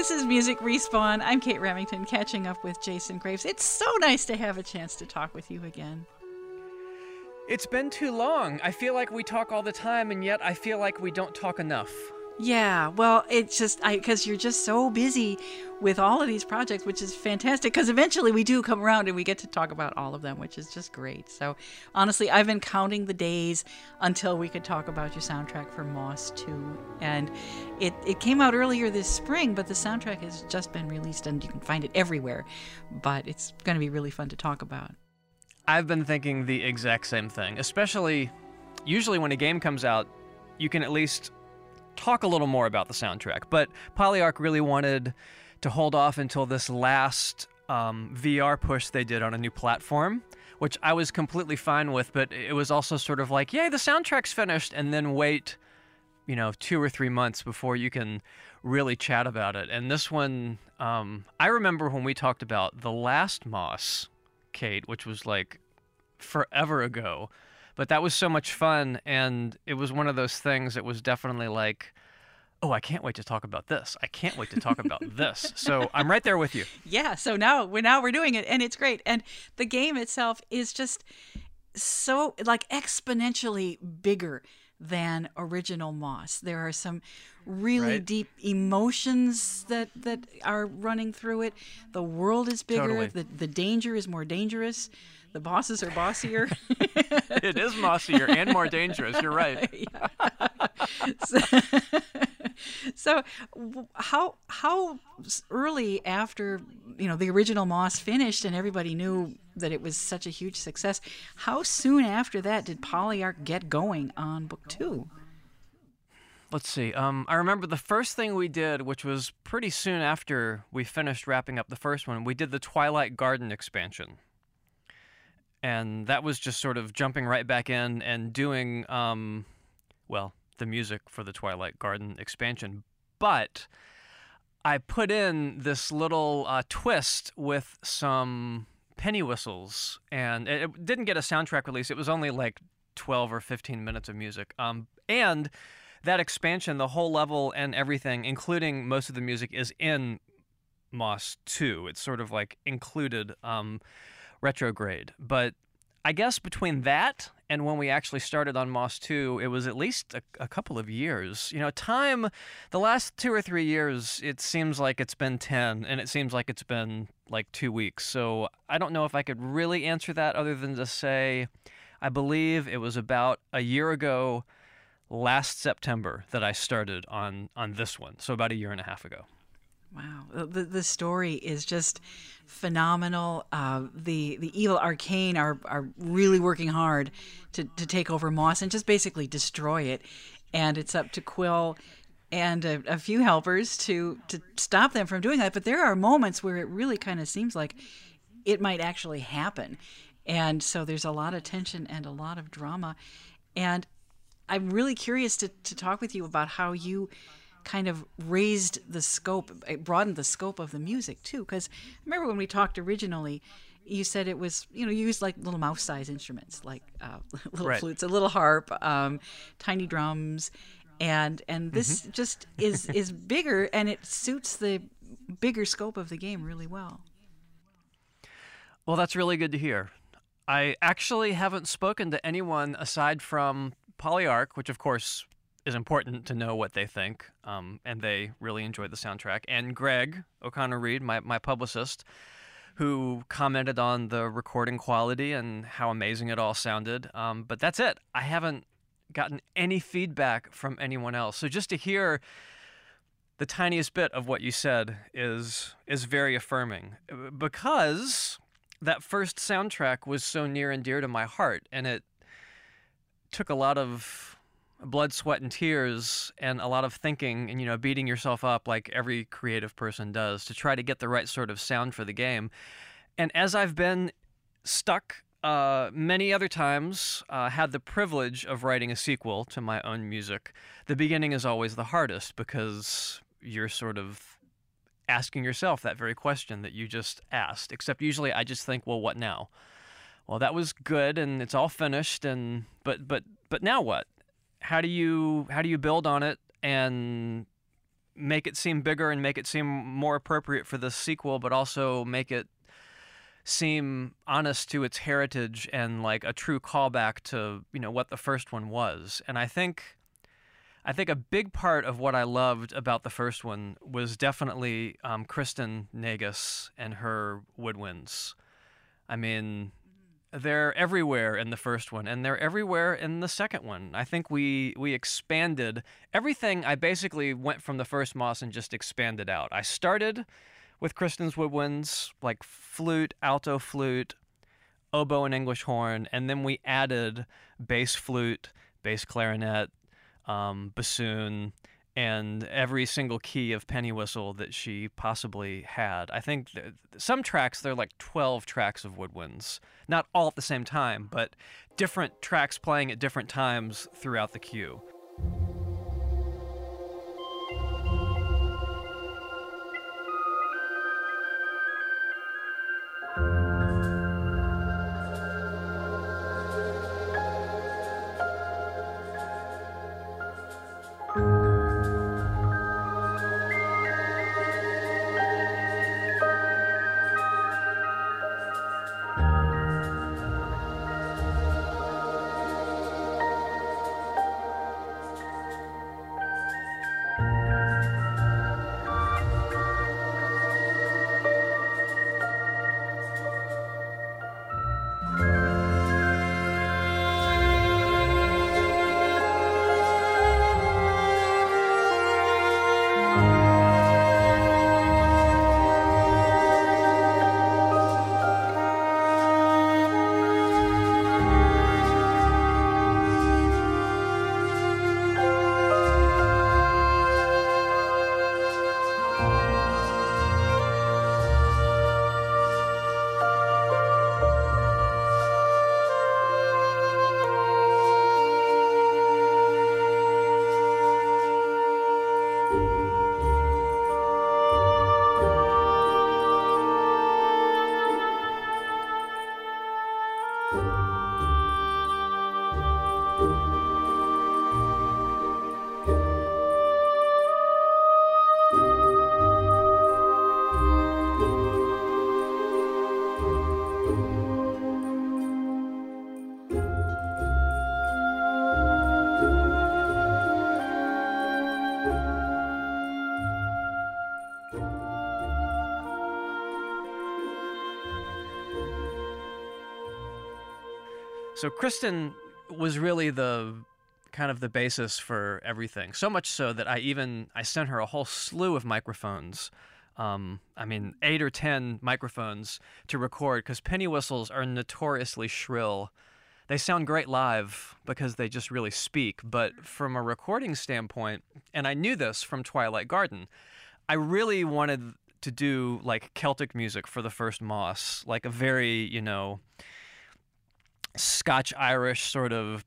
This is Music Respawn. I'm Kate Remington catching up with Jason Graves. It's so nice to have a chance to talk with you again. It's been too long. I feel like we talk all the time, and yet I feel like we don't talk enough. Yeah, well, it's just because you're just so busy with all of these projects, which is fantastic. Because eventually we do come around and we get to talk about all of them, which is just great. So honestly, I've been counting the days until we could talk about your soundtrack for Moss Two, and it it came out earlier this spring, but the soundtrack has just been released and you can find it everywhere. But it's going to be really fun to talk about. I've been thinking the exact same thing, especially usually when a game comes out, you can at least talk a little more about the soundtrack. But Polyarc really wanted to hold off until this last um, VR push they did on a new platform, which I was completely fine with. But it was also sort of like, yay, the soundtrack's finished, and then wait, you know, two or three months before you can really chat about it. And this one, um, I remember when we talked about the last Moss, Kate, which was like forever ago but that was so much fun and it was one of those things that was definitely like oh i can't wait to talk about this. I can't wait to talk about this. So i'm right there with you. Yeah so now we're now we're doing it and it's great and the game itself is just so like exponentially bigger than original moss. There are some really Right. deep emotions that that are running through it. The world is bigger. Totally. the, the danger is more dangerous the bosses are bossier. It is mossier and more dangerous. You're right. So, so how how early after you know the original moss finished and everybody knew that it was such a huge success how soon after that did polyarc get going on book two? Let's see. Um, i remember the first thing we did which was pretty soon after we finished wrapping up the first one we did the twilight garden expansion and that was just sort of jumping right back in and doing um, well the music for the twilight garden expansion. But i put in this little uh, twist with some penny whistles and it, didn't get a soundtrack release. It was only like 12 or 15 minutes of music. Um, and that expansion the whole level and everything including most of the music is in moss 2 it's sort of like included. Um, retrograde. But I guess between that and when we actually started on Moss 2, it was at least a, a couple of years. You know, time, the last two or three years, it seems like it's been 10, and it seems like it's been like two weeks. So I don't know if I could really answer that other than to say I believe it was about a year ago last September that I started on, on this one. So about a year and a half ago. Wow, the the story is just phenomenal. Uh, the the evil arcane are are really working hard to to take over Moss and just basically destroy it, and it's up to Quill and a, a few helpers to to stop them from doing that. But there are moments where it really kind of seems like it might actually happen, and so there's a lot of tension and a lot of drama, and I'm really curious to to talk with you about how you kind of raised the scope, it broadened the scope of the music too. Because remember when we talked originally, you said it was you know you used like little mouse size instruments like uh, little Right. flutes, a little harp, um, tiny drums, and and this just is is bigger and it suits the bigger scope of the game really well. Well, that's really good to hear. I actually haven't spoken to anyone aside from Polyarc, which of course is important to know what they think, um, and they really enjoyed the soundtrack, and Greg O'Connor Read, my, my publicist, who commented on the recording quality and how amazing it all sounded. Um, but that's it. I haven't gotten any feedback from anyone else. So just to hear the tiniest bit of what you said is is very affirming uh, because that first soundtrack was so near and dear to my heart and it took a lot of blood sweat and tears and a lot of thinking and you know beating yourself up like every creative person does to try to get the right sort of sound for the game. And as i've been stuck uh, many other times uh, had the privilege of writing a sequel to my own music the beginning is always the hardest because you're sort of asking yourself that very question that you just asked except usually i just think well what now? Well that was good and it's all finished and but but but now what how do you how do you build on it and make it seem bigger and make it seem more appropriate for the sequel, but also make it seem honest to its heritage and like a true callback to you know what the first one was. And I think I think a big part of what I loved about the first one was definitely um, Kristin Naigus and her woodwinds. I mean, they're everywhere in the first one, and they're everywhere in the second one. I think we we expanded everything. I basically went from the first Moss and just expanded out. I started with Kristin's woodwinds, like flute, alto flute, oboe, and English horn, and then we added bass flute, bass clarinet, um, bassoon, and every single key of penny whistle that she possibly had. I think th- some tracks they're like 12 tracks of woodwinds, not all at the same time, but different tracks playing at different times throughout the cue. So Kristin was really the kind of the basis for everything. So much so that I even I sent her a whole slew of microphones. Um, I mean, eight or ten microphones to record because penny whistles are notoriously shrill. They sound great live because they just really speak, but from a recording standpoint, and I knew this from Twilight Garden, I really wanted to do like Celtic music for the first Moss, like a very, you know, Scotch Irish sort of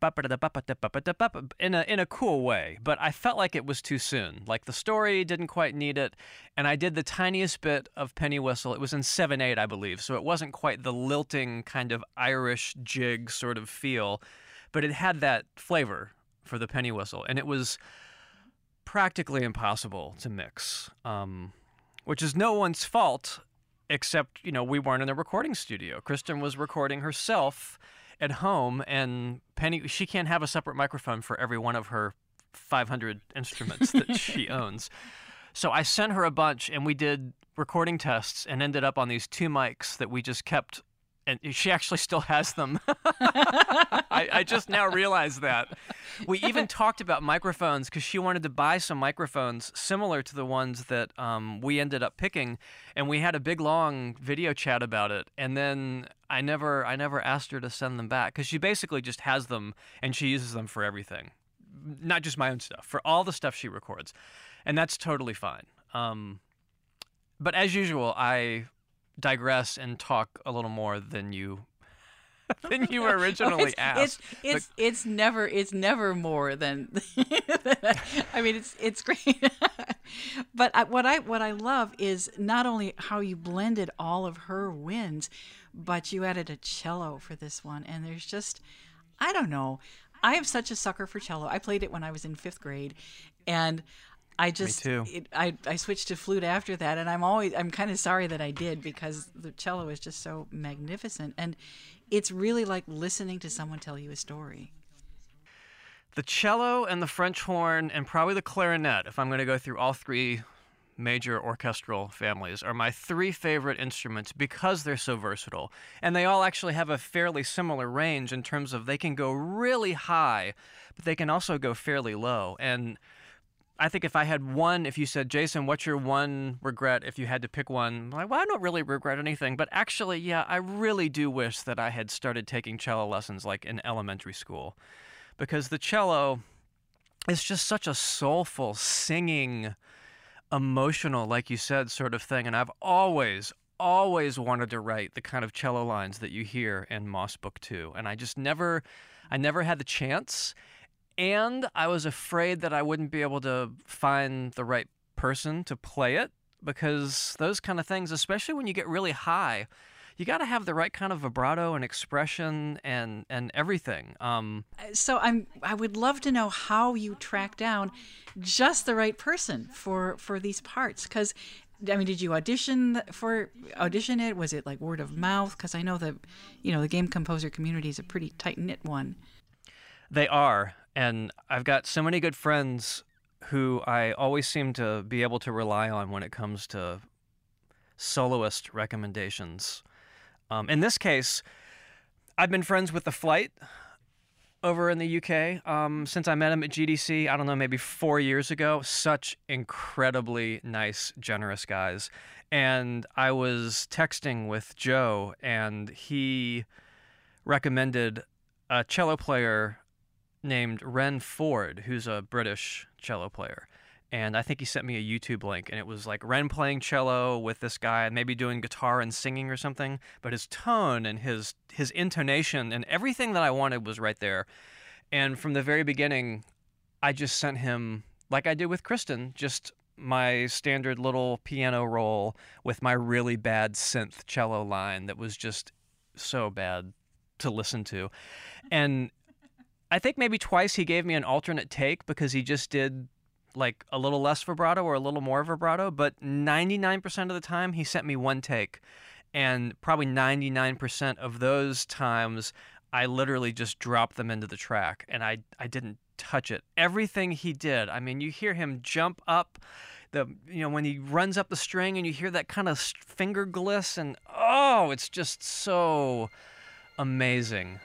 in a in a cool way, but I felt like it was too soon. Like the story didn't quite need it, and I did the tiniest bit of penny whistle. It was in seven eight, I believe, so it wasn't quite the lilting kind of Irish jig sort of feel, but it had that flavor for the penny whistle, and it was practically impossible to mix, um, which is no one's fault, except you know we weren't in a recording studio. Kristin was recording herself at home, and Penny she can't have a separate microphone for every one of her 500 instruments that she owns. So I sent her a bunch, and we did recording tests, and ended up on these two mics that we just kept. And she actually still has them. I, I, just now realized that. We even talked about microphones because she wanted to buy some microphones similar to the ones that um, we ended up picking, and we had a big long video chat about it. And then I never I never asked her to send them back because she basically just has them and she uses them for everything, not just my own stuff, for all the stuff she records, and that's totally fine. Um, but as usual, I digress and talk a little more than you than you originally it's, asked. It's it's, it's never it's never more than. I mean, it's it's great. but I, what I what I love is not only how you blended all of her winds, but you added a cello for this one, and there's just, I don't know. I am such a sucker for cello. I played it when I was in fifth grade, and I just it, I I switched to flute after that, and I'm always I'm kind of sorry that I did because the cello is just so magnificent, and it's really like listening to someone tell you a story. The cello and the French horn and probably the clarinet, if I'm going to go through all three major orchestral families, are my three favorite instruments because they're so versatile. And they all actually have a fairly similar range in terms of they can go really high, but they can also go fairly low. And I think if I had one, if you said, Jason, what's your one regret if you had to pick one? I'm like, well, I don't really regret anything. But actually, yeah, I really do wish that I had started taking cello lessons like in elementary school. Because the cello is just such a soulful, singing, emotional, like you said, sort of thing. And I've always, always wanted to write the kind of cello lines that you hear in Moss Book 2. And I just never, I never had the chance and I was afraid that I wouldn't be able to find the right person to play it because those kind of things, especially when you get really high, you got to have the right kind of vibrato and expression and and everything. Um, so I'm I would love to know how you track down just the right person for for these parts because I mean, did you audition for audition it? Was it like word of mouth? Because I know that you know the game composer community is a pretty tight knit one. They are, and I've got so many good friends who I always seem to be able to rely on when it comes to soloist recommendations. Um, in this case, I've been friends with The Flight over in the UK um, since I met him at GDC, I don't know, maybe four years ago. Such incredibly nice, generous guys. And I was texting with Joe, and he recommended a cello player named Ren Ford, who's a British cello player. And I think he sent me a YouTube link, and it was like Ren playing cello with this guy, maybe doing guitar and singing or something. But his tone and his his intonation and everything that I wanted was right there. And from the very beginning, I just sent him, like I did with Kristin, just my standard little piano roll with my really bad synth cello line that was just so bad to listen to. And I think maybe twice he gave me an alternate take because he just did like a little less vibrato or a little more vibrato, but 99% of the time he sent me one take. And probably 99% of those times I literally just dropped them into the track and I I didn't touch it. Everything he did, I mean, you hear him jump up the you know when he runs up the string and you hear that kind of finger gliss and oh, it's just so amazing.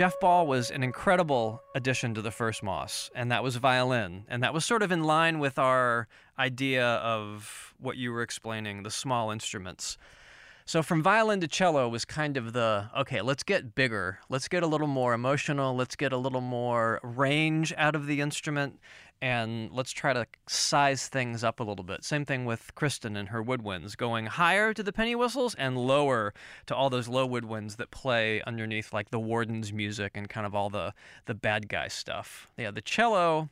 Jeff Ball was an incredible addition to the first Moss, and that was violin. And that was sort of in line with our idea of what you were explaining the small instruments. So from violin to cello was kind of the okay, let's get bigger. Let's get a little more emotional. Let's get a little more range out of the instrument and let's try to size things up a little bit. Same thing with Kristin and her woodwinds, going higher to the penny whistles and lower to all those low woodwinds that play underneath like the warden's music and kind of all the the bad guy stuff. Yeah, the cello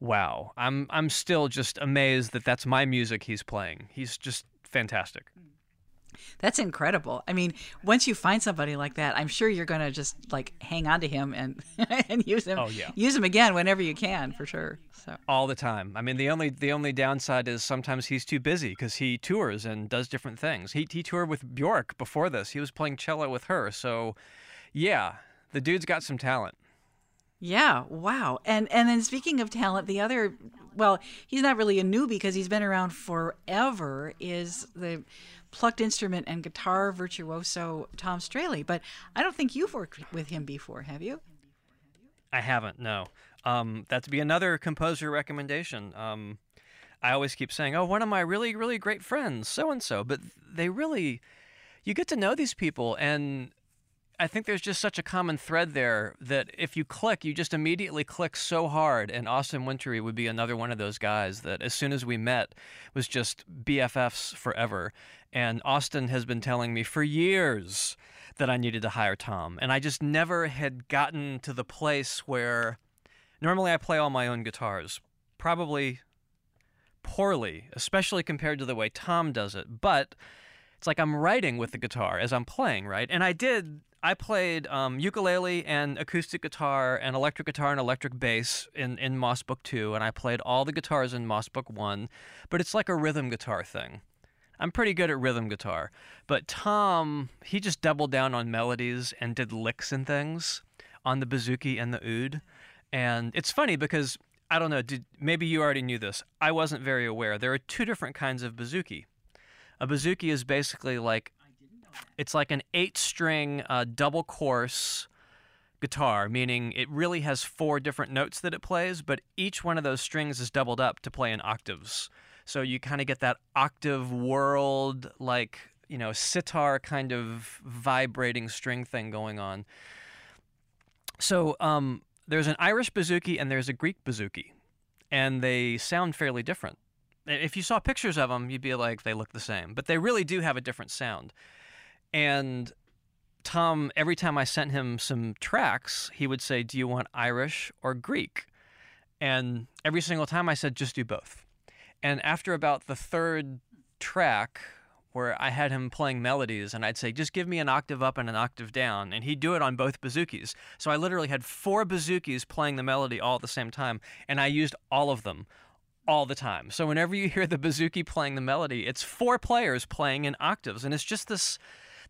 wow. I'm I'm still just amazed that that's my music he's playing. He's just fantastic. Hmm. That's incredible. I mean, once you find somebody like that, I'm sure you're going to just like hang on to him and and use him. Oh, yeah. Use him again whenever you can, for sure. So all the time. I mean, the only the only downside is sometimes he's too busy because he tours and does different things. He he toured with Bjork before this. He was playing cello with her. So, yeah, the dude's got some talent. Yeah, wow. And and then speaking of talent, the other well, he's not really a newbie because he's been around forever is the plucked instrument and guitar virtuoso Tom Strahle. But I don't think you've worked with him before, have you? I haven't, no. Um, that'd be another composer recommendation. Um, I always keep saying, oh, one of my really, really great friends, so and so. But they really, you get to know these people and I think there's just such a common thread there that if you click, you just immediately click so hard. And Austin Wintory would be another one of those guys that, as soon as we met, was just BFFs forever. And Austin has been telling me for years that I needed to hire Tom. And I just never had gotten to the place where normally I play all my own guitars, probably poorly, especially compared to the way Tom does it. But it's like I'm writing with the guitar as I'm playing, right? And I did I played um, ukulele and acoustic guitar and electric guitar and electric bass in, in Moss Book 2, and I played all the guitars in Moss Book 1, but it's like a rhythm guitar thing. I'm pretty good at rhythm guitar, but Tom, he just doubled down on melodies and did licks and things on the bouzouki and the oud. And it's funny because, I don't know, did, maybe you already knew this. I wasn't very aware. There are two different kinds of bouzouki. A bouzouki is basically like it's like an eight string uh, double course guitar, meaning it really has four different notes that it plays, but each one of those strings is doubled up to play in octaves. So you kind of get that octave world, like, you know, sitar kind of vibrating string thing going on. So um, there's an Irish bouzouki and there's a Greek bouzouki, and they sound fairly different. If you saw pictures of them, you'd be like, they look the same, but they really do have a different sound. And Tom, every time I sent him some tracks, he would say, Do you want Irish or Greek? And every single time I said, Just do both. And after about the third track, where I had him playing melodies, and I'd say, Just give me an octave up and an octave down. And he'd do it on both bouzoukis. So I literally had four bouzoukis playing the melody all at the same time, and I used all of them all the time. So whenever you hear the bouzouki playing the melody, it's four players playing in octaves. And it's just this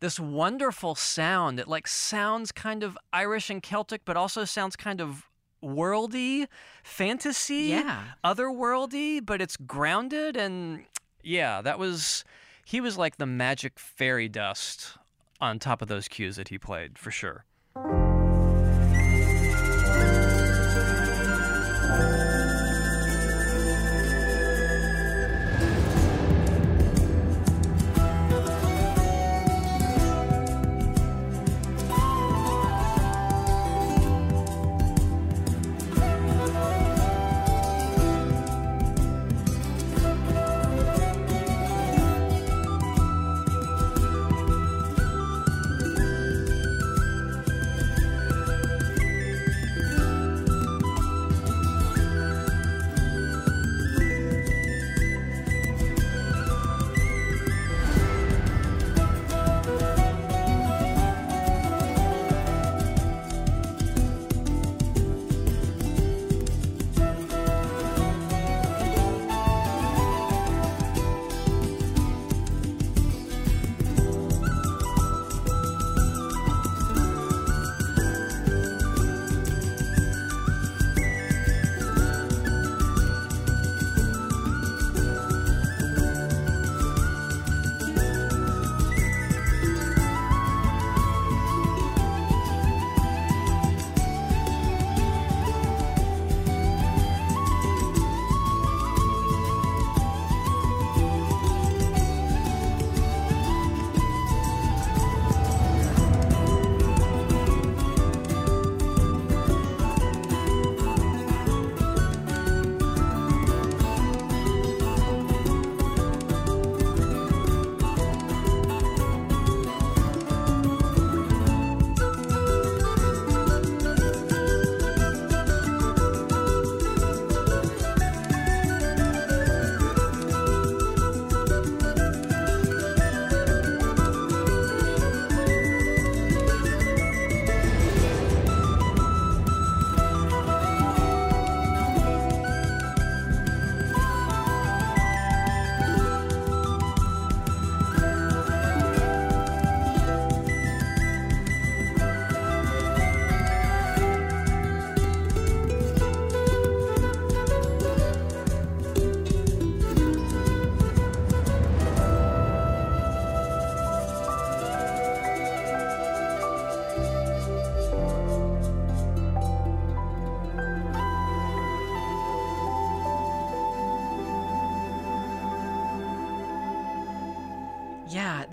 this wonderful sound. It like sounds kind of Irish and Celtic, but also sounds kind of worldy, fantasy, yeah, otherworldly, but it's grounded and yeah, that was he was like the magic fairy dust on top of those cues that he played for sure.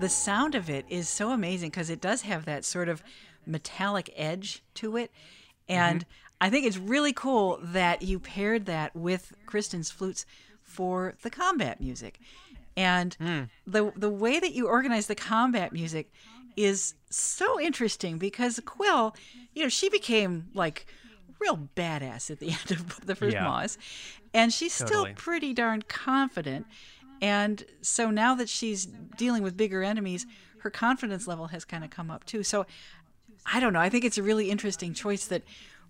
The sound of it is so amazing because it does have that sort of metallic edge to it. And mm-hmm. I think it's really cool that you paired that with Kristin's flutes for the combat music. And mm. the the way that you organize the combat music is so interesting because Quill, you know, she became like real badass at the end of the first yeah. Moss. And she's totally. still pretty darn confident. And so now that she's dealing with bigger enemies, her confidence level has kind of come up too. So I don't know. I think it's a really interesting choice that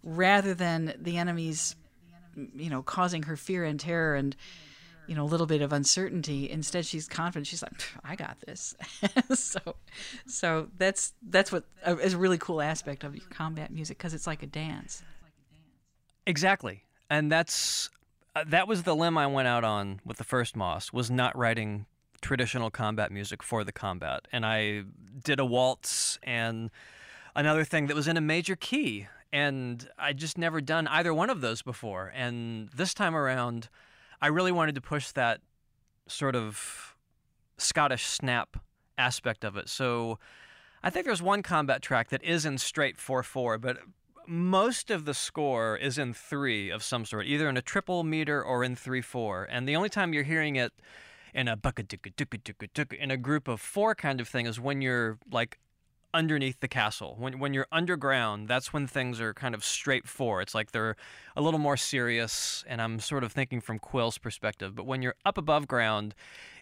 rather than the enemies, you know, causing her fear and terror and you know a little bit of uncertainty instead she's confident she's like i got this so so that's that's what uh, is a really cool aspect of your combat music because it's like a dance exactly and that's uh, that was the limb i went out on with the first moss was not writing traditional combat music for the combat. And i did a waltz and another thing that was in a major key. And i just never done either one of those before. And this time around I really wanted to push that sort of Scottish snap aspect of it. So I think there's one combat track that is in straight 4 4, but most of the score is in three of some sort, either in a triple meter or in 3 4. And the only time you're hearing it in a bucka ducka ducka ducka ducka in a group of four kind of thing is when you're like underneath the castle. When when you're underground, that's when things are kind of straight for. It's like they're a little more serious, and I'm sort of thinking from Quill's perspective. But when you're up above ground,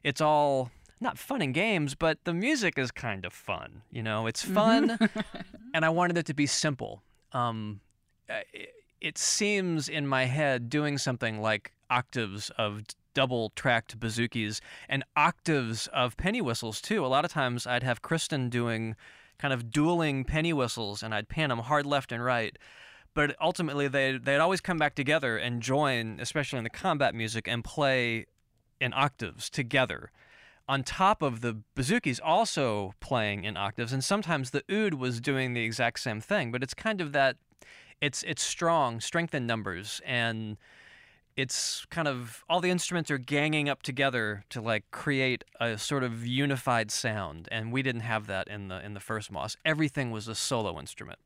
it's all not fun and games, but the music is kind of fun. You know, it's mm-hmm. fun, and I wanted it to be simple. Um, it, it seems in my head doing something like octaves of double tracked bouzoukis and octaves of penny whistles too. A lot of times I'd have Kristin doing kind of dueling penny whistles, and I'd pan them hard left and right. But ultimately, they they'd always come back together and join, especially in the combat music, and play in octaves together. On top of the bouzoukis also playing in octaves, and sometimes the oud was doing the exact same thing. But it's kind of that, it's it's strong, strength in numbers, and it's kind of all the instruments are ganging up together to like create a sort of unified sound and we didn't have that in the in the first moss everything was a solo instrument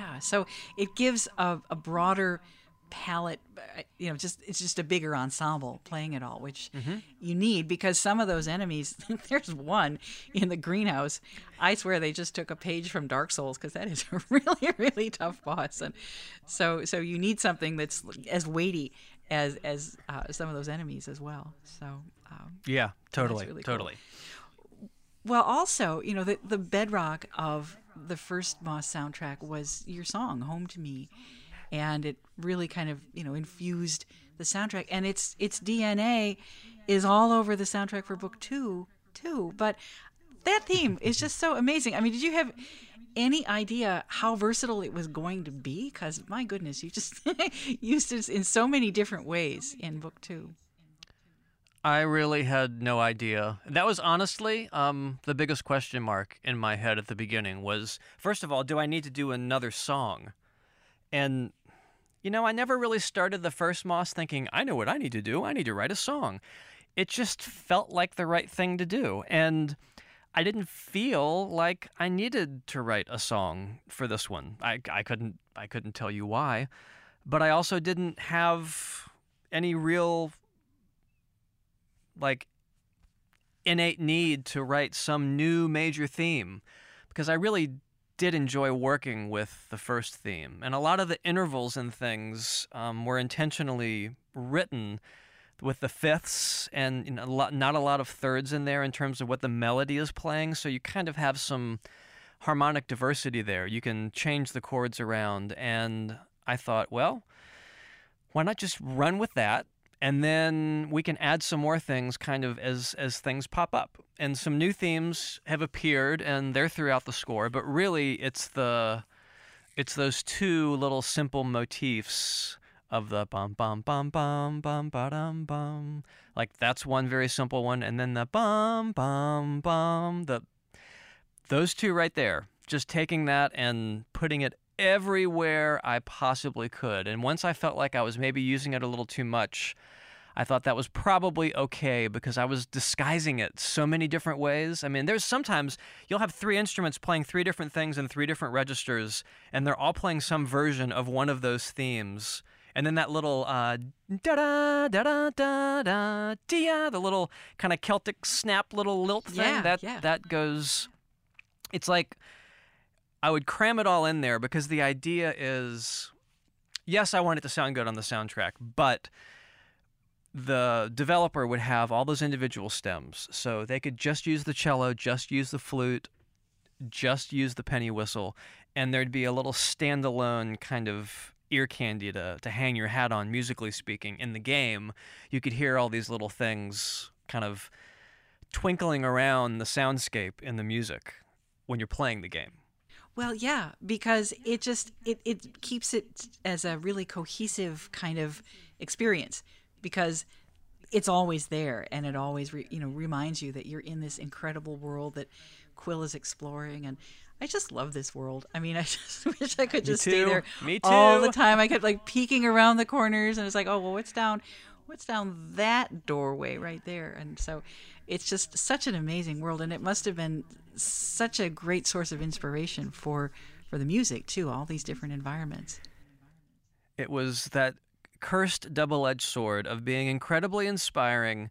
Yeah. So it gives a, a broader palette uh, you know just it's just a bigger ensemble playing it all which Mm-hmm. you need because some of those enemies there's one in the greenhouse i swear they just took a page from dark souls because that is a really really tough boss and so so you need something that's as weighty as as uh, some of those enemies as well so um, Yeah, totally, really cool. totally. well, also, you know, the, the bedrock of the first Moss soundtrack was your song, Home to Me. And it really kind of, you know, infused the soundtrack. And its its DNA is all over the soundtrack for book two, too. But that theme is just so amazing. I mean, did you have any idea how versatile it was going to be? Because my goodness, you just used it in so many different ways in book two. I really had no idea. That was honestly um, the biggest question mark in my head at the beginning was first of all, do I need to do another song? And you know, I never really started the first Moss thinking, I know what I need to do. I need to write a song. It just felt like the right thing to do. And I didn't feel like I needed to write a song for this one. I, I couldn't I couldn't tell you why, but I also didn't have any real like innate need to write some new major theme because I really did enjoy working with the first theme. And a lot of the intervals and things um, were intentionally written with the fifths and you know, a lot, not a lot of thirds in there in terms of what the melody is playing. So you kind of have some harmonic diversity there. You can change the chords around. And I thought, well, why not just run with that? And then we can add some more things kind of as as things pop up. And some new themes have appeared and they're throughout the score but really it's the it's those two little simple motifs of the bum bum bum bum bum ba dum bum. Like that's one very simple one and then the bum bum bum the those two right there just taking that and putting it everywhere I possibly could. And once I felt like I was maybe using it a little too much, I thought that was probably okay because I was disguising it so many different ways. I mean, there's sometimes you'll have three instruments playing three different things in three different registers, and they're all playing some version of one of those themes. And then that little uh, da da da da da da dia, the little kind of Celtic snap little lilt thing. Yeah, that yeah. that goes. It's like I would cram it all in there because the idea is yes, I want it to sound good on the soundtrack, but the developer would have all those individual stems. So they could just use the cello, just use the flute, just use the penny whistle, and there'd be a little standalone kind of ear candy to, to hang your hat on, musically speaking. In the game, you could hear all these little things kind of twinkling around the soundscape in the music when you're playing the game. Well, yeah, because it just it, it keeps it as a really cohesive kind of experience because it's always there and it always re, you know reminds you that you're in this incredible world that Quill is exploring and I just love this world. I mean, I just wish I could just stay there Me too, all the time. I kept like peeking around the corners and it's like, oh well, what's down, what's down that doorway right there? And so, it's just such an amazing world, and it must have been such a great source of inspiration for for the music too. All these different environments. It was that cursed double-edged sword of being incredibly inspiring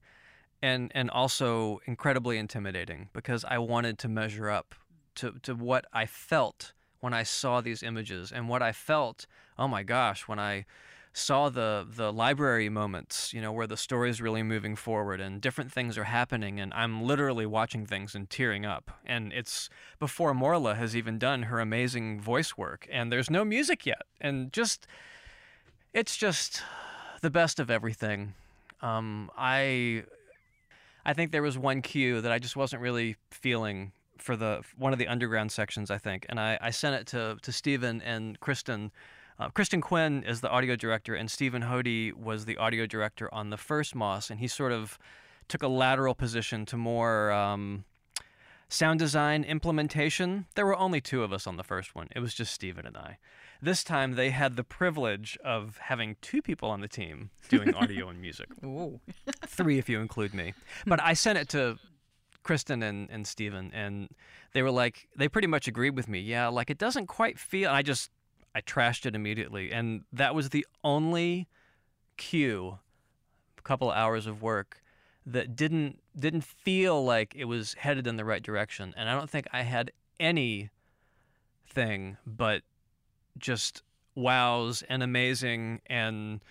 and and also incredibly intimidating because I wanted to measure up to to what I felt when I saw these images and what I felt, oh my gosh, when I saw the the library moments, you know, where the story is really moving forward and different things are happening and I'm literally watching things and tearing up. And it's before Morla has even done her amazing voice work and there's no music yet. And just it's just the best of everything. Um, I I think there was one cue that I just wasn't really feeling for the one of the underground sections. I think, and I, I sent it to to Stephen and Kristen. Uh, Kristen Quinn is the audio director, and Stephen Hody was the audio director on the first Moss, and he sort of took a lateral position to more um, sound design implementation. There were only two of us on the first one. It was just Stephen and I. This time they had the privilege of having two people on the team doing audio and music. Three, if you include me. But I sent it to Kristen and, and Stephen and they were like they pretty much agreed with me. Yeah, like it doesn't quite feel and I just I trashed it immediately. And that was the only cue, a couple of hours of work, that didn't didn't feel like it was headed in the right direction. And I don't think I had any thing but just wows and amazing and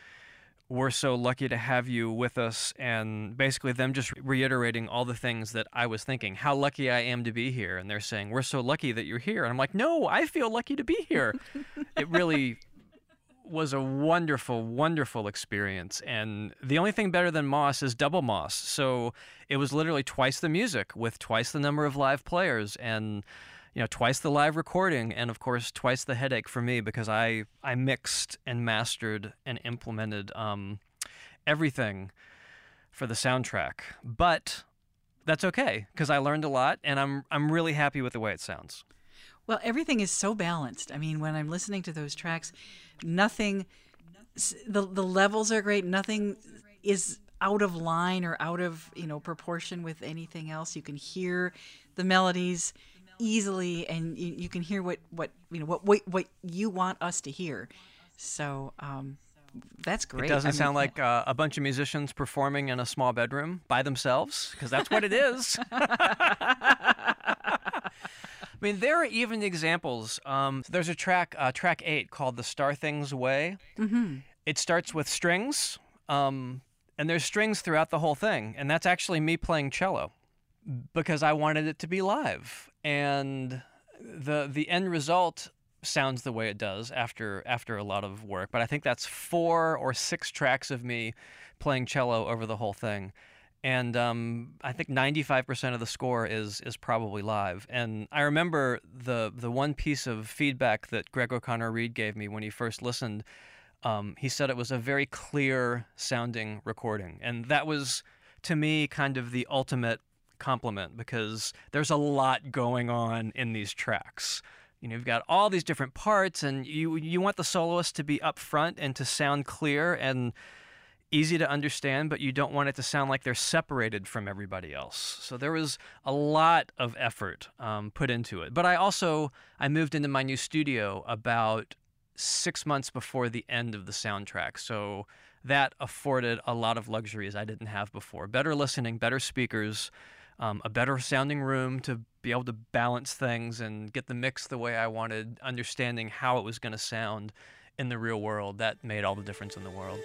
we're so lucky to have you with us and basically them just reiterating all the things that I was thinking. How lucky I am to be here. And they're saying we're so lucky that you're here. And I'm like no I feel lucky to be here. It really was a wonderful wonderful experience. And the only thing better than Moss is double Moss. So it was literally twice the music with twice the number of live players. And you know twice the live recording and of course twice the headache for me because I I mixed and mastered and implemented um, everything for the soundtrack. But that's okay because I learned a lot and I'm I'm really happy with the way it sounds. Well, everything is so balanced. I mean, when I'm listening to those tracks, nothing the the levels are great. Nothing is out of line or out of, you know, proportion with anything else. You can hear the melodies easily and you, you, can hear what what you know what, what what you want us to hear so um, that's great it doesn't I sound like uh, a bunch of musicians performing in a small bedroom by themselves because that's what it is I mean, there are even examples. Um, there's a track, uh, track eight, called "The Star Things Way." Mm-hmm. It starts with strings, um, and there's strings throughout the whole thing, and that's actually me playing cello because I wanted it to be live, and the the end result sounds the way it does after after a lot of work. But I think that's four or six tracks of me playing cello over the whole thing, and um, I think 95% of the score is is probably live. And I remember the the one piece of feedback that Greg O'Connor Read gave me when he first listened. Um, he said it was a very clear sounding recording, and that was to me kind of the ultimate compliment because there's a lot going on in these tracks. You know, you've got all these different parts, and you you want the soloist to be up front and to sound clear and easy to understand, but you don't want it to sound like they're separated from everybody else. So there was a lot of effort um, put into it. But I also I moved into my new studio about six months before the end of the soundtrack, so that afforded a lot of luxuries I didn't have before. Better listening, better speakers um, a better sounding room to be able to balance things and get the mix the way I wanted, understanding how it was going to sound in the real world. That made all the difference in the world.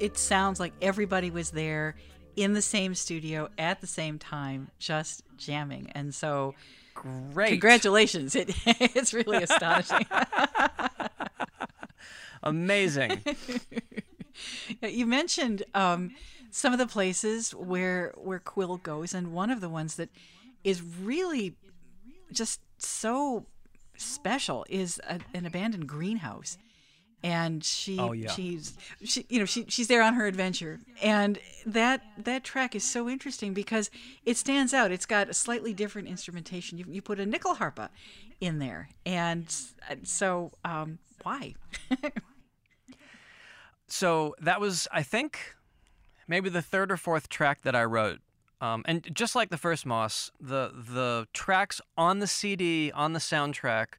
It sounds like everybody was there in the same studio at the same time, just jamming. And so, Great. congratulations! It, it's really astonishing. Amazing. you mentioned um, some of the places where where Quill goes, and one of the ones that is really just so special is a, an abandoned greenhouse and she Oh, yeah. she's she you know she she's there on her adventure. And that that track is so interesting because it stands out. It's got a slightly different instrumentation. You, you put a nyckelharpa in there. And so um why? So that was, I think, maybe the third or fourth track that I wrote. Um, and just like the first Moss, the the tracks on the CD on the soundtrack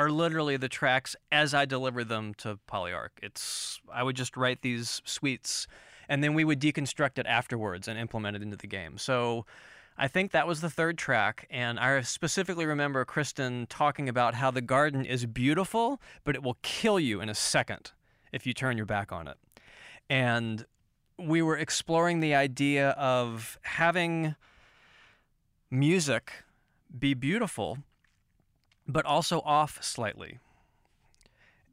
are literally the tracks as I deliver them to Polyarc. It's I would just write these suites, and then we would deconstruct it afterwards and implement it into the game. So. I think that was the third track, and I specifically remember Kristen talking about how the garden is beautiful, but it will kill you in a second if you turn your back on it. And we were exploring the idea of having music be beautiful, but also off slightly.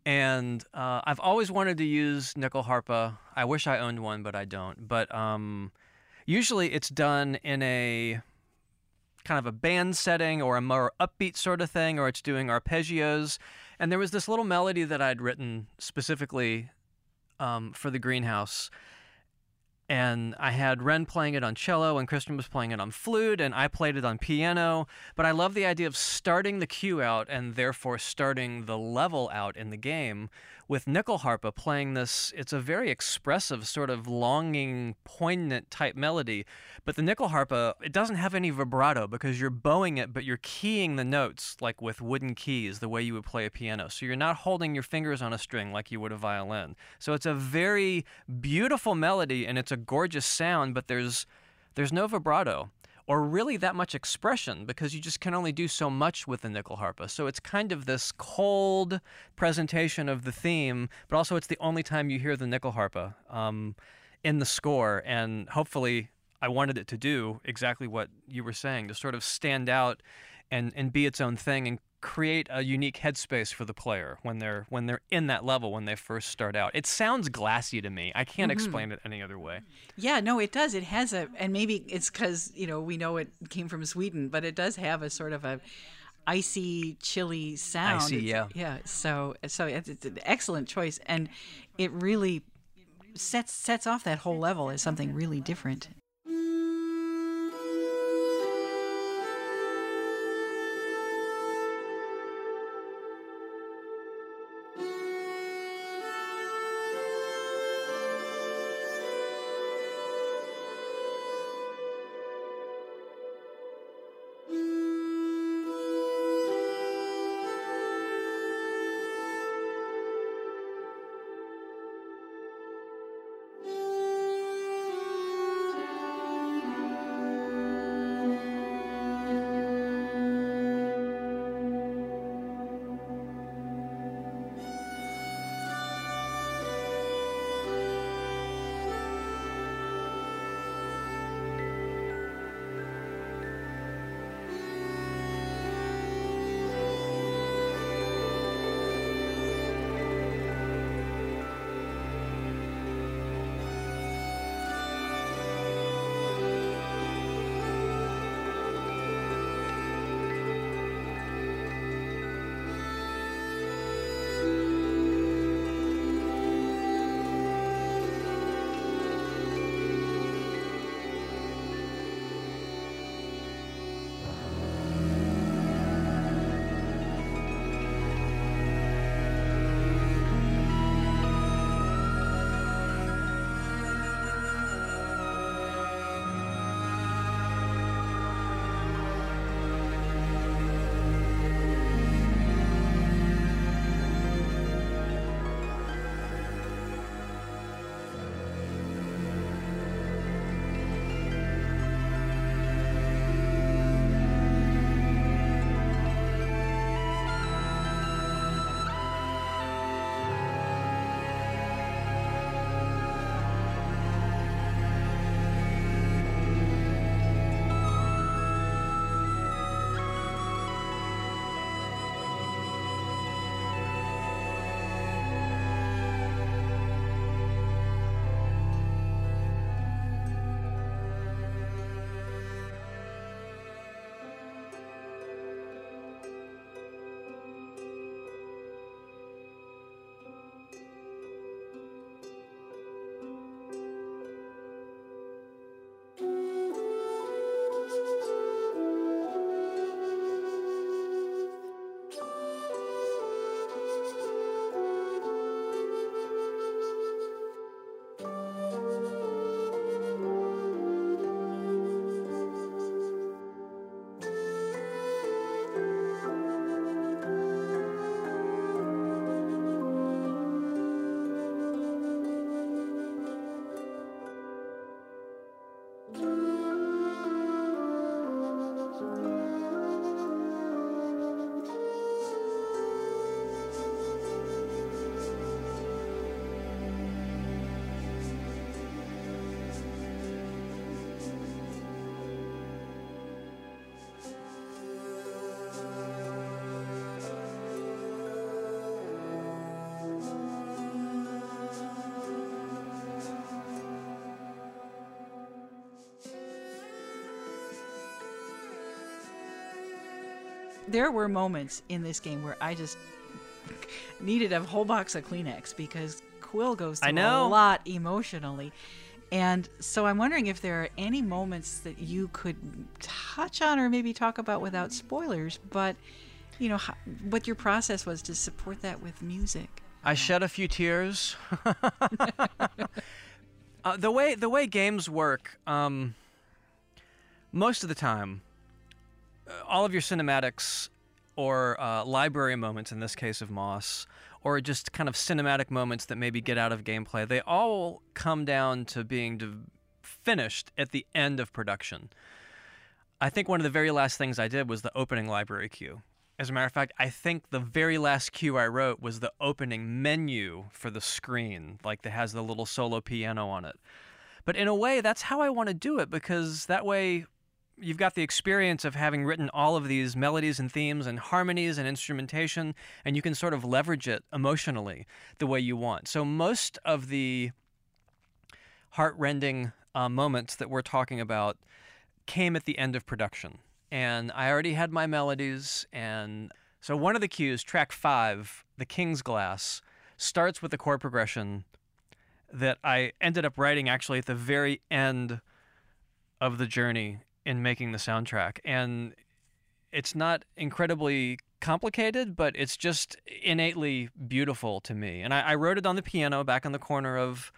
And uh, I've always wanted to use nyckelharpa. I wish I owned one, but I don't. But um, usually it's done in a kind of a band setting or a more upbeat sort of thing, or it's doing arpeggios. And there was this little melody that I'd written specifically um, for the greenhouse. And I had Ren playing it on cello, and Kristin was playing it on flute, and I played it on piano. But I love the idea of starting the cue out and therefore starting the level out in the game with nyckelharpa playing this. It's a very expressive, sort of longing, poignant type melody. But the nyckelharpa, it doesn't have any vibrato because you're bowing it, but you're keying the notes like with wooden keys, the way you would play a piano. So you're not holding your fingers on a string like you would a violin. So it's a very beautiful melody and it's a gorgeous sound, but there's there's no vibrato or really that much expression because you just can only do so much with the nyckelharpa. So it's kind of this cold presentation of the theme, but also it's the only time you hear the nyckelharpa um, in the score. And hopefully, I wanted it to do exactly what you were saying to sort of stand out and, and be its own thing and create a unique headspace for the player when they're when they're in that level when they first start out. It sounds glassy to me. I can't mm-hmm. explain it any other way. Yeah, no, it does. It has a, and maybe it's because you know we know it came from Sweden, but it does have a sort of a icy, chilly sound. Icy, It's- yeah. yeah. So, so it's, it's an excellent choice, and it really sets sets off that whole level as something really different. There were moments in this game where I just needed a whole box of Kleenex because Quill goes through I know. a lot emotionally. And so I'm wondering if there are any moments that you could touch on or maybe talk about without spoilers, but you know, how, what your process was to support that with music. I shed a few tears. uh, the way the way games work, um, most of the time, all of your cinematics or uh, library moments, in this case of Moss, or just kind of cinematic moments that maybe get out of gameplay, they all come down to being de- finished at the end of production. I think one of the very last things I did was the opening library cue. As a matter of fact, I think the very last cue I wrote was the opening menu for the screen, like that has the little solo piano on it. But in a way, that's how I want to do it because that way you've got the experience of having written all of these melodies and themes and harmonies and instrumentation, and you can sort of leverage it emotionally the way you want. So most of the heartrending uh, moments that we're talking about came at the end of production and I already had my melodies. And so one of the cues, track five, The King's Glass, starts with a chord progression that I ended up writing actually at the very end of the journey in making the soundtrack. And it's not incredibly complicated, but it's just innately beautiful to me. And I, I wrote it on the piano back in the corner of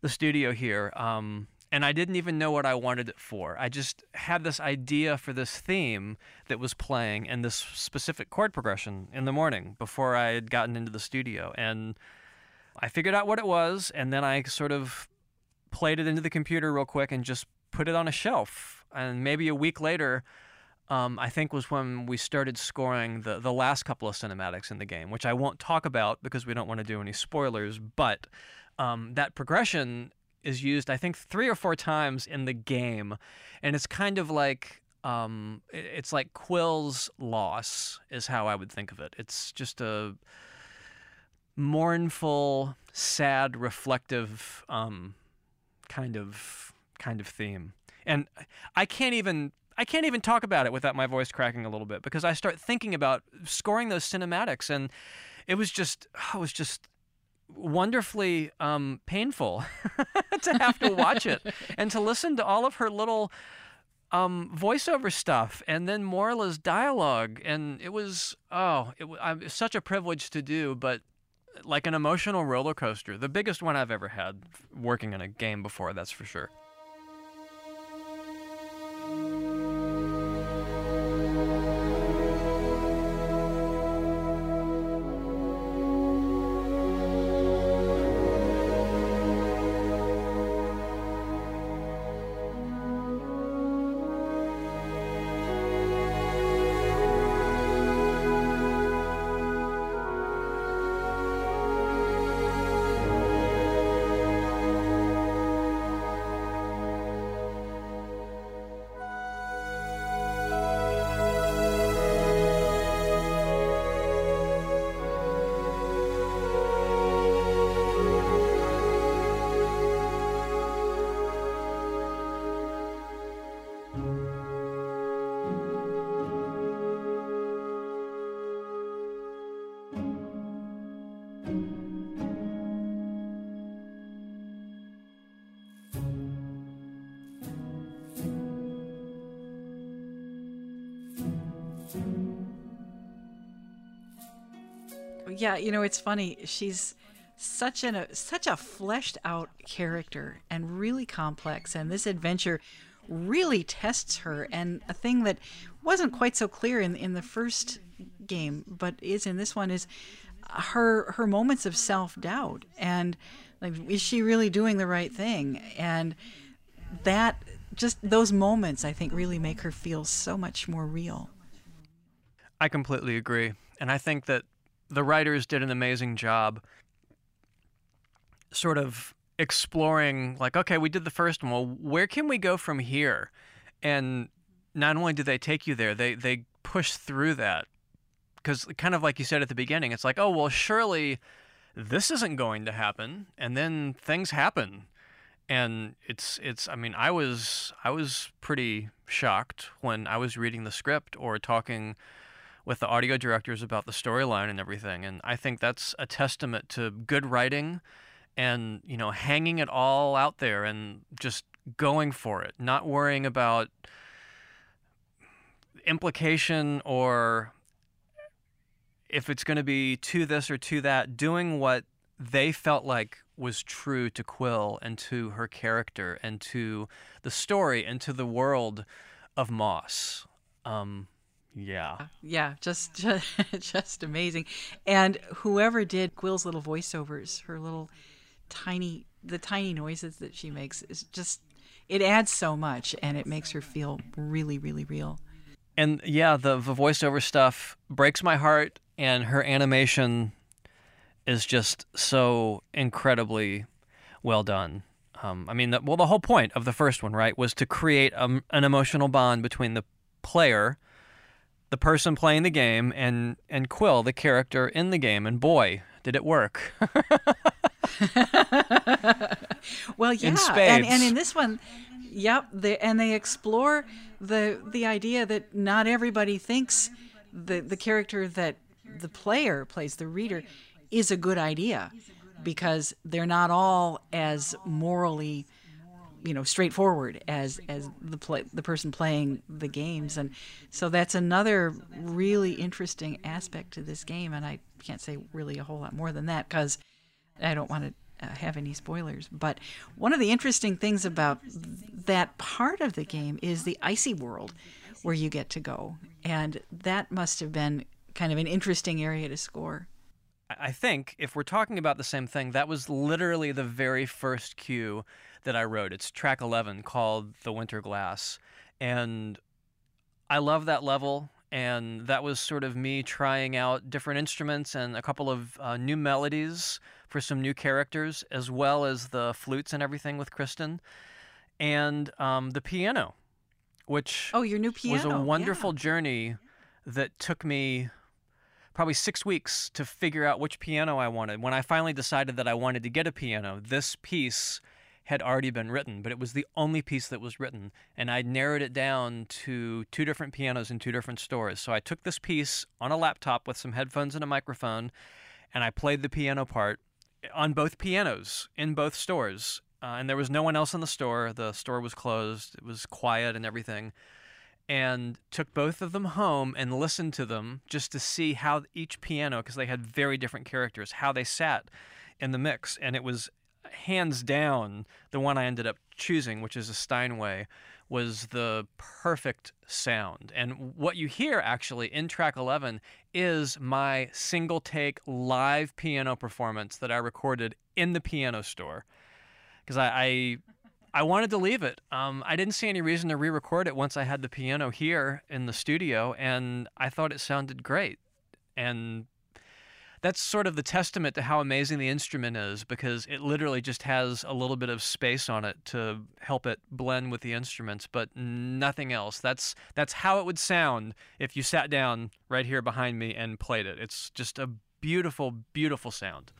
the studio here. Um, and I didn't even know what I wanted it for. I just had this idea for this theme that was playing and this specific chord progression in the morning before I had gotten into the studio. And I figured out what it was, and then I sort of played it into the computer real quick and just put it on a shelf. And maybe a week later, um, I think was when we started scoring the, the last couple of cinematics in the game, which I won't talk about because we don't want to do any spoilers. But um, that progression is used, I think, three or four times in the game, and it's kind of like um, it's like Quill's loss is how I would think of it. It's just a mournful, sad, reflective um, kind of kind of theme, and I can't even I can't even talk about it without my voice cracking a little bit because I start thinking about scoring those cinematics, and it was just it was just wonderfully um, painful to have to watch it and to listen to all of her little um, voiceover stuff and then Morla's dialogue. And it was, oh, it was, it was such a privilege to do, but like an emotional roller coaster. The biggest one I've ever had working on a game before, that's for sure. Yeah, you know, it's funny. She's such an a, such a fleshed out character and really complex and this adventure really tests her and a thing that wasn't quite so clear in in the first game but is in this one is her her moments of self-doubt and like is she really doing the right thing and that just those moments I think really make her feel so much more real. I completely agree. And I think that the writers did an amazing job sort of exploring like okay we did the first one. Well where can we go from here? And not only do they take you there they they push through that. Because kind of like you said at the beginning it's like oh well surely this isn't going to happen and then things happen. And it's it's i mean i was i was pretty shocked when i was reading the script or talking with the audio directors about the storyline and everything. And I think that's a testament to good writing and, you know, hanging it all out there and just going for it, not worrying about implication or if it's going to be to this or to that, doing what they felt like was true to Quill and to her character and to the story and to the world of Moss. Um, yeah. Yeah, just, just just amazing. And whoever did Quill's little voiceovers, her little tiny the tiny noises that she makes is just it adds so much and it makes her feel really really real. And yeah, the, the voiceover stuff breaks my heart and her animation is just so incredibly well done. Um, I mean, the, well, the whole point of the first one, right, was to create a, an emotional bond between the player, the person playing the game, and and Quill, the character in the game. And boy, did it work! well, yeah, and, and in this one, yep, they, and they explore the the idea that not everybody thinks the the character that the player plays, the reader, is a good idea because they're not all as morally you know straightforward as as the play, the person playing the games. And so that's another really interesting aspect to this game. And I can't say really a whole lot more than that cuz I don't want to uh, have any spoilers. But one of the interesting things about that part of the game is the icy world where you get to go. And that must have been kind of an interesting area to score. I think if we're talking about the same thing, that was literally the very first cue that I wrote. It's track 11 called The Winter Glass. And I love that level. And that was sort of me trying out different instruments and a couple of uh, new melodies for some new characters, as well as the flutes and everything with Kristin. And um, the piano, which oh, your new piano was a wonderful yeah. journey that took me probably six weeks to figure out which piano I wanted. When I finally decided that I wanted to get a piano, this piece had already been written, but it was the only piece that was written. And I narrowed it down to two different pianos in two different stores. So I took this piece on a laptop with some headphones and a microphone, and I played the piano part on both pianos in both stores. Uh, and there was no one else in the store. The store was closed, it was quiet and everything and took both of them home and listened to them just to see how each piano, because they had very different characters, how they sat in the mix. And it was hands down the one I ended up choosing, which is a Steinway, was the perfect sound. And what you hear actually in track 11 is my single take live piano performance that I recorded in the piano store. Because I, I I wanted to leave it. Um, I didn't see any reason to re-record it once I had the piano here in the studio, and I thought it sounded great. And that's sort of the testament to how amazing the instrument is because it literally just has a little bit of space on it to help it blend with the instruments, but nothing else. That's that's how it would sound if you sat down right here behind me and played it. It's just a beautiful, beautiful sound.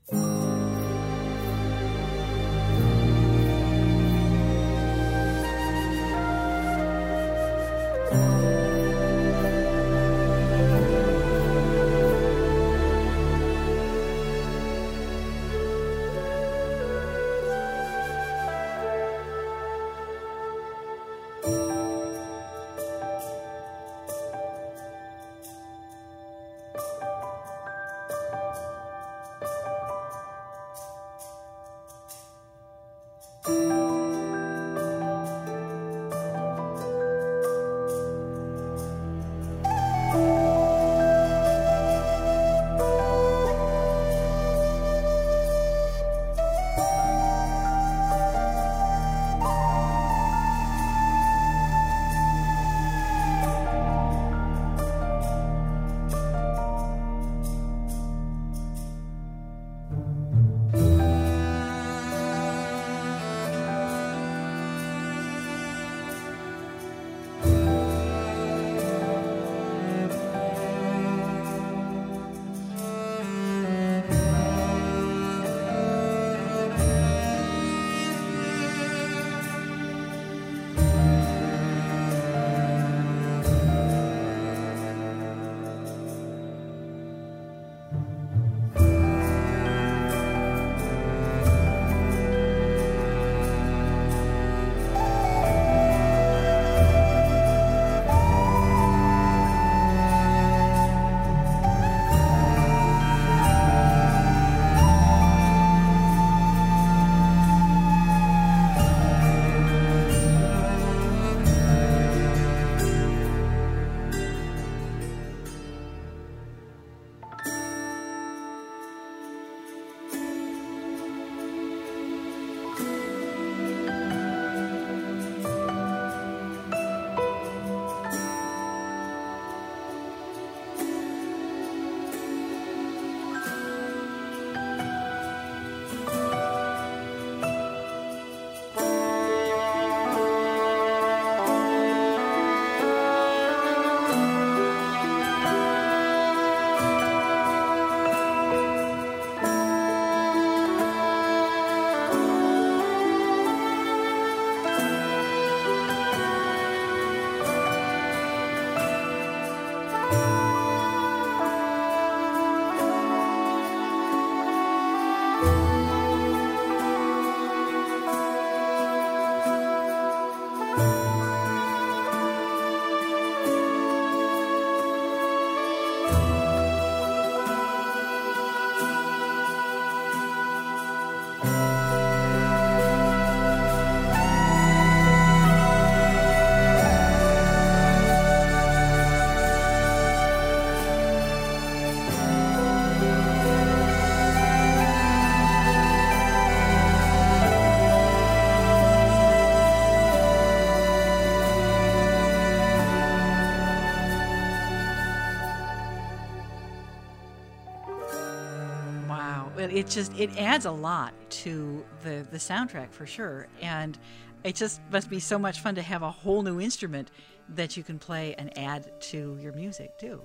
It just it adds a lot to the the soundtrack for sure and it just must be so much fun to have a whole new instrument that you can play and add to your music too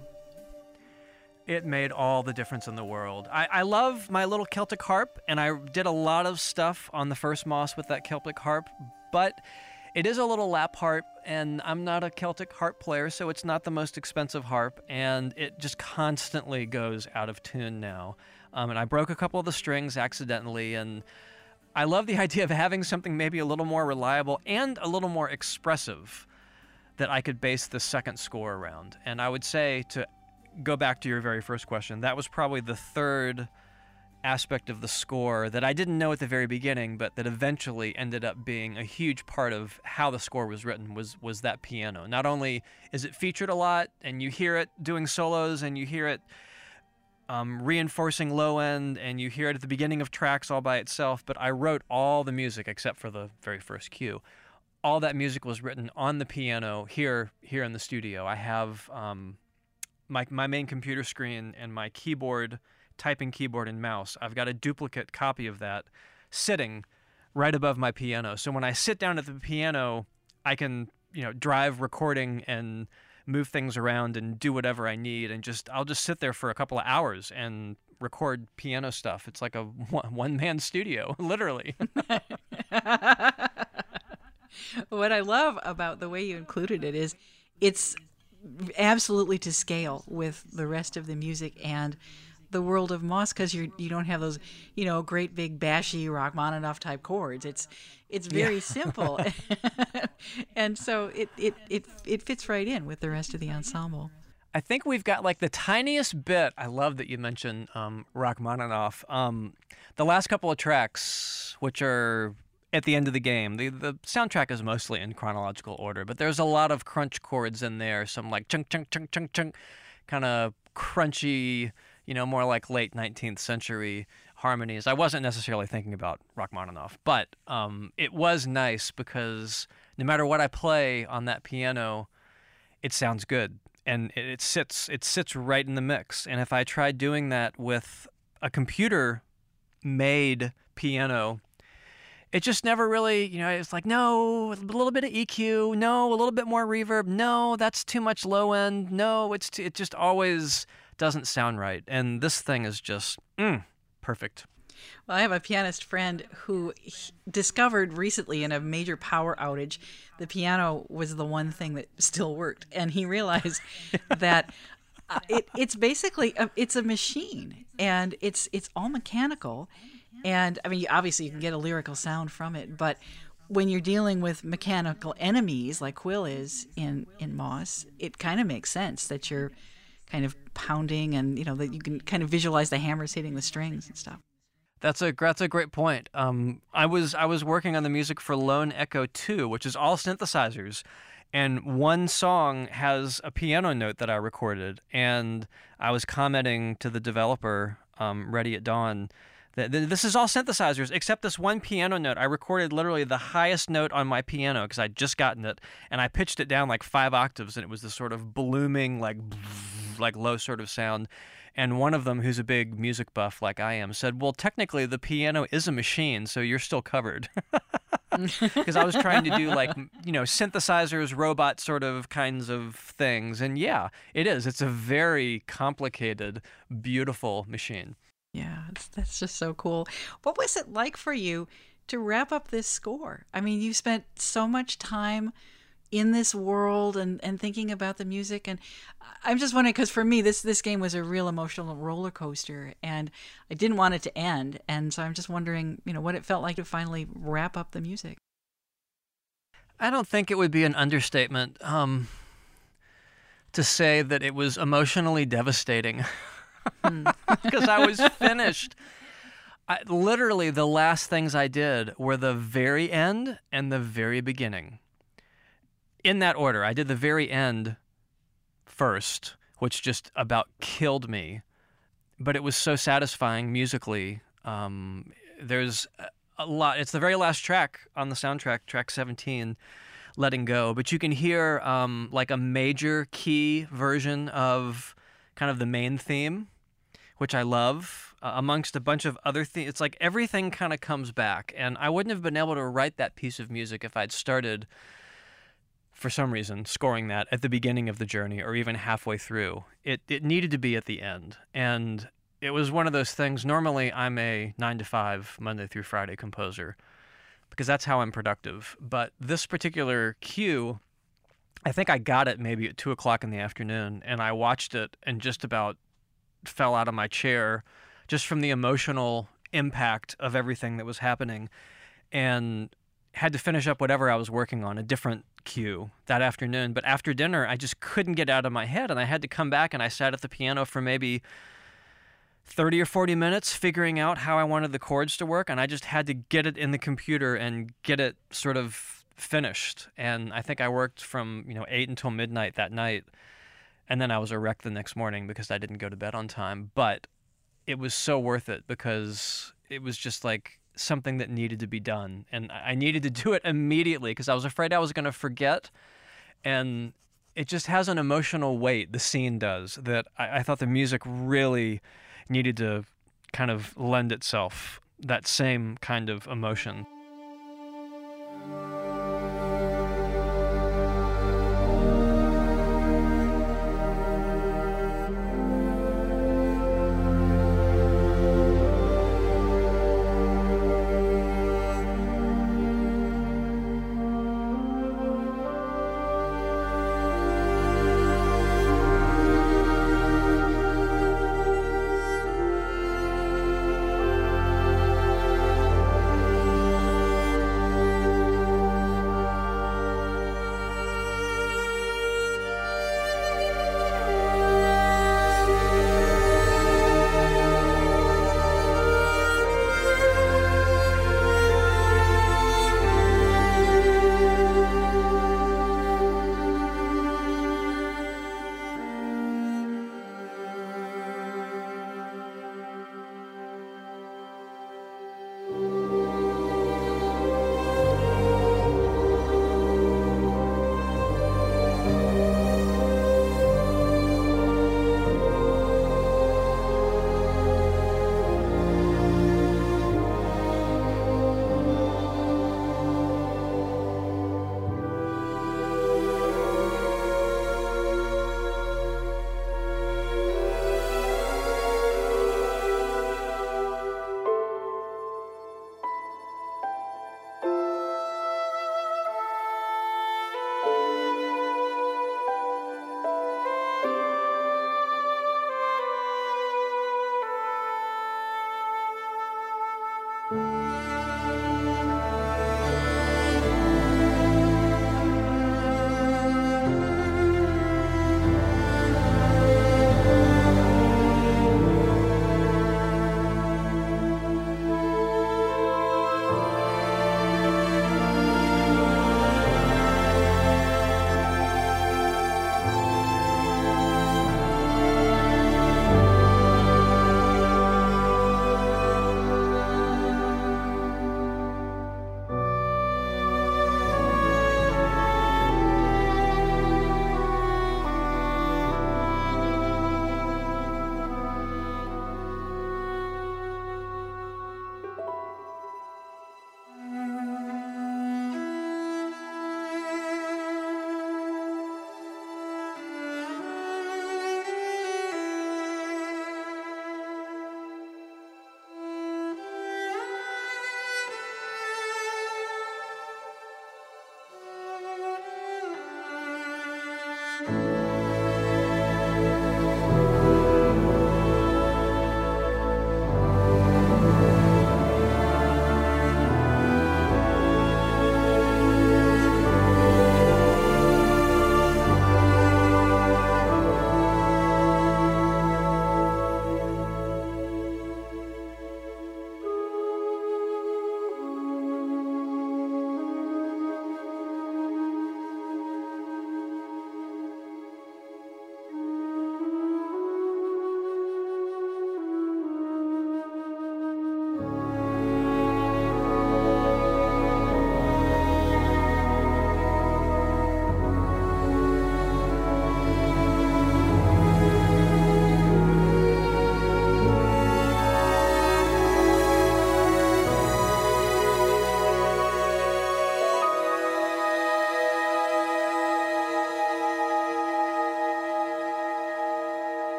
it made all the difference in the world. I, I love my little Celtic harp, and I did a lot of stuff on the first Moss with that Celtic harp, but it is a little lap harp, and I'm not a Celtic harp player, so it's not the most expensive harp, and it just constantly goes out of tune now. Um, and I broke a couple of the strings accidentally, and I love the idea of having something maybe a little more reliable and a little more expressive that I could base the second score around. And I would say to go back to your very first question, that was probably the third aspect of the score that I didn't know at the very beginning, but that eventually ended up being a huge part of how the score was written was was that piano. Not only is it featured a lot, and you hear it doing solos, and you hear it um, reinforcing low end, and you hear it at the beginning of tracks all by itself. But I wrote all the music except for the very first cue. All that music was written on the piano here here in the studio. I have um, my my main computer screen and my keyboard, typing keyboard and mouse. I've got a duplicate copy of that sitting right above my piano. So when I sit down at the piano, I can you know drive recording and move things around and do whatever I need and just I'll just sit there for a couple of hours and record piano stuff. It's like a one man studio, literally. what I love about the way you included it is it's absolutely to scale with the rest of the music and the world of Moss because you you don't have those you know great big bashy Rachmaninoff type chords. It's it's very yeah. simple, and so it, it it it fits right in with the rest of the ensemble. I think we've got like the tiniest bit. I love that you mentioned um, Rachmaninoff. Um, the last couple of tracks, which are at the end of the game. The the soundtrack is mostly in chronological order, but there's a lot of crunch chords in there, some like chunk chunk chunk chunk chunk kind of crunchy, you know, more like late 19th century harmonies. I wasn't necessarily thinking about Rachmaninoff, but um, it was nice because no matter what I play on that piano, it sounds good and it, it sits it sits right in the mix. And if I tried doing that with a computer made piano it just never really, you know, it's like, no, a little bit of EQ, no, a little bit more reverb, no, that's too much low end, no, it's too, it just always doesn't sound right. And this thing is just mm, perfect. Well, I have a pianist friend who discovered recently in a major power outage the piano was the one thing that still worked, and he realized that uh, it, it's basically a, it's a machine, and it's it's all mechanical, and I mean, obviously, you can get a lyrical sound from it, but when you're dealing with mechanical enemies like Quill is in in Moss, it kind of makes sense that you're kind of pounding and you know that you can kind of visualize the hammers hitting the strings and stuff. That's a that's a great point. Um, I was I was working on the music for Lone Echo 2, which is all synthesizers, and one song has a piano note that I recorded, and I was commenting to the developer, um, Ready at Dawn, that this is all synthesizers except this one piano note. I recorded literally the highest note on my piano because I'd just gotten it, and I pitched it down like five octaves, and it was this sort of blooming, like, like low sort of sound. And one of them, who's a big music buff like I am, said, "Well, technically, the piano is a machine, so you're still covered." Because I was trying to do like you know synthesizers, robot sort of kinds of things, and yeah, it is. It's a very complicated, beautiful machine. Yeah, that's just so cool. What was it like for you to wrap up this score? I mean, you spent so much time in this world and, and thinking about the music. And i'm just wondering because for me this this game was a real emotional roller coaster and i didn't want it to end. And so i'm just wondering you know what it felt like to finally wrap up the music. I don't think it would be an understatement um, to say that it was emotionally devastating. Because I was finished. I, literally, the last things I did were the very end and the very beginning. In that order, I did the very end first, which just about killed me. But it was so satisfying musically. Um, there's a lot. It's the very last track on the soundtrack, track 17, Letting Go. But you can hear um, like a major key version of kind of the main theme which I love. uh, amongst a bunch of other things. It's like everything kind of comes back. And I wouldn't have been able to write that piece of music if I'd started, for some reason, scoring that at the beginning of the journey or even halfway through. It, it needed to be at the end. And it was one of those things. Normally, I'm a nine to five, Monday through Friday composer because that's how I'm productive. But this particular cue, I think I got it maybe at two o'clock in the afternoon, and I watched it and just about fell out of my chair just from the emotional impact of everything that was happening and had to finish up whatever I was working on, a different cue that afternoon. But after dinner, I just couldn't get out of my head and I had to come back and I sat at the piano for maybe 30 or 40 minutes figuring out how I wanted the chords to work and I just had to get it in the computer and get it sort of finished. And I think I worked from, you know, 8 until midnight that night. And then I was a wreck the next morning because I didn't go to bed on time, but it was so worth it because it was just like something that needed to be done and I needed to do it immediately because I was afraid I was going to forget and it just has an emotional weight the scene does that I, I thought the music really needed to kind of lend itself that same kind of emotion.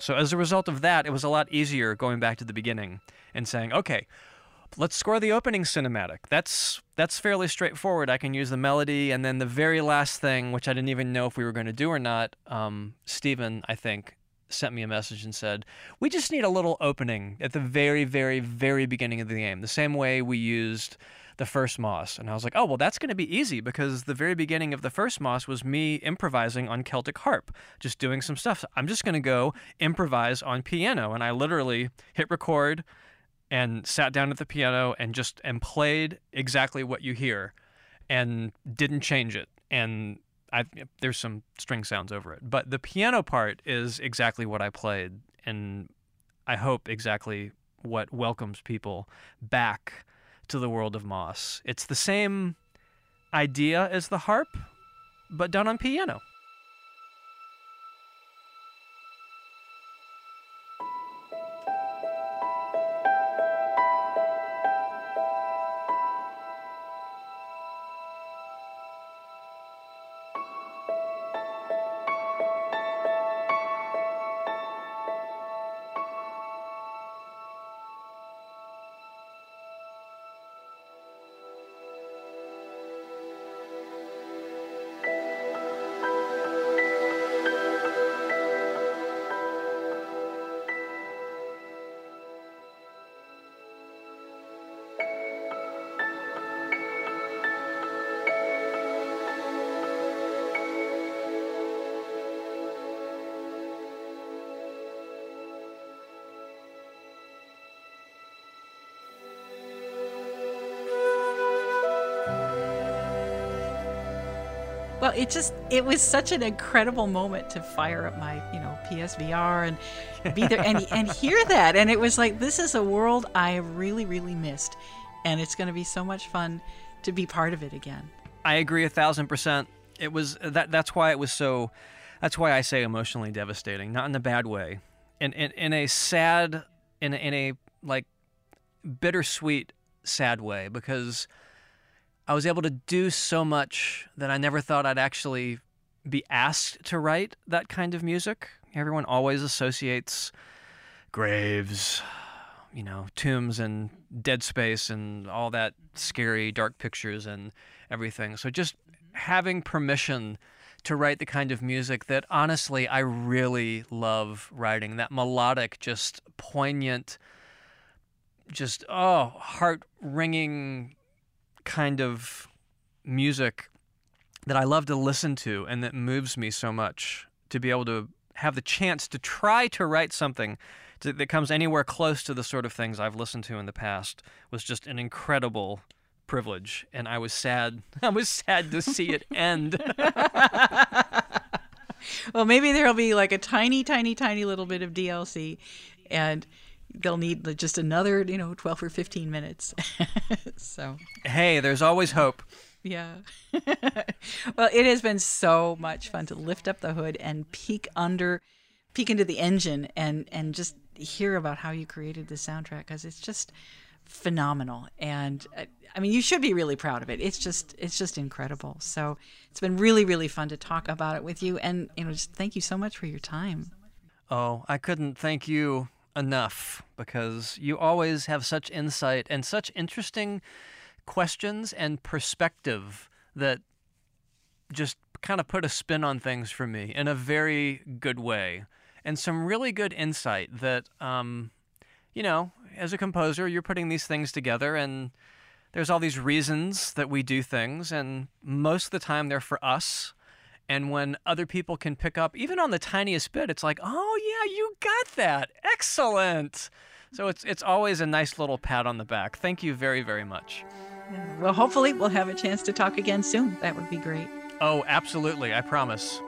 So as a result of that, it was a lot easier going back to the beginning and saying, okay, let's score the opening cinematic. That's that's fairly straightforward. I can use the melody, and then the very last thing, which I didn't even know if we were going to do or not. Um, Stephen, I think, sent me a message and said, "We just need a little opening at the very, very, very beginning of the game, the same way we used." The first Moss. And I was like, oh, well, that's going to be easy because the very beginning of the first Moss was me improvising on Celtic harp, just doing some stuff. So I'm just going to go improvise on piano. And I literally hit record, and sat down at the piano and just and played exactly what you hear and didn't change it and I, there's some string sounds over it but the piano part is exactly what I played and I hope exactly what welcomes people back to the world of Moss. It's the same idea as the harp but done on piano Well, it just it was such an incredible moment to fire up my, you know, PSVR and be there and and hear that. And it was like this is a world I really really missed and it's going to be so much fun to be part of it again. I agree a thousand percent. It was that that's why it was so that's why I say emotionally devastating, not in a bad way. In in, in a sad in in a like bittersweet sad way because I was able to do so much that I never thought I'd actually be asked to write that kind of music. Everyone always associates graves, you know, tombs and dead space and all that scary dark pictures and everything. So just having permission to write the kind of music that honestly I really love writing, that melodic, just poignant, just oh, heart-wringing kind of music that I love to listen to and that moves me so much to be able to have the chance to try to write something to, that comes anywhere close to the sort of things I've listened to in the past was just an incredible privilege. And I was sad. I was sad to see it end. Well maybe there'll be like a tiny tiny tiny little bit of DLC and they'll need just another, you know, 12 or 15 minutes. so, hey, there's always hope. Yeah. well, it has been so much fun to lift up the hood and peek under, peek into the engine and and just hear about how you created the soundtrack because it's just phenomenal. And uh, I mean, you should be really proud of it. It's just it's just incredible. So it's been really really fun to talk about it with you. And you know, just thank you so much for your time. Oh, I couldn't thank you enough because you always have such insight and such interesting questions and perspective that just kind of put a spin on things for me in a very good way and some really good insight that um, you know as a composer you're putting these things together and there's all these reasons that we do things and most of the time they're for us and when other people can pick up, even on the tiniest bit, it's like, oh, yeah, you got that. Excellent. So it's, it's always a nice little pat on the back. Thank you very, very much. Well, hopefully, we'll have a chance to talk again soon. That would be great. Oh, absolutely. I promise.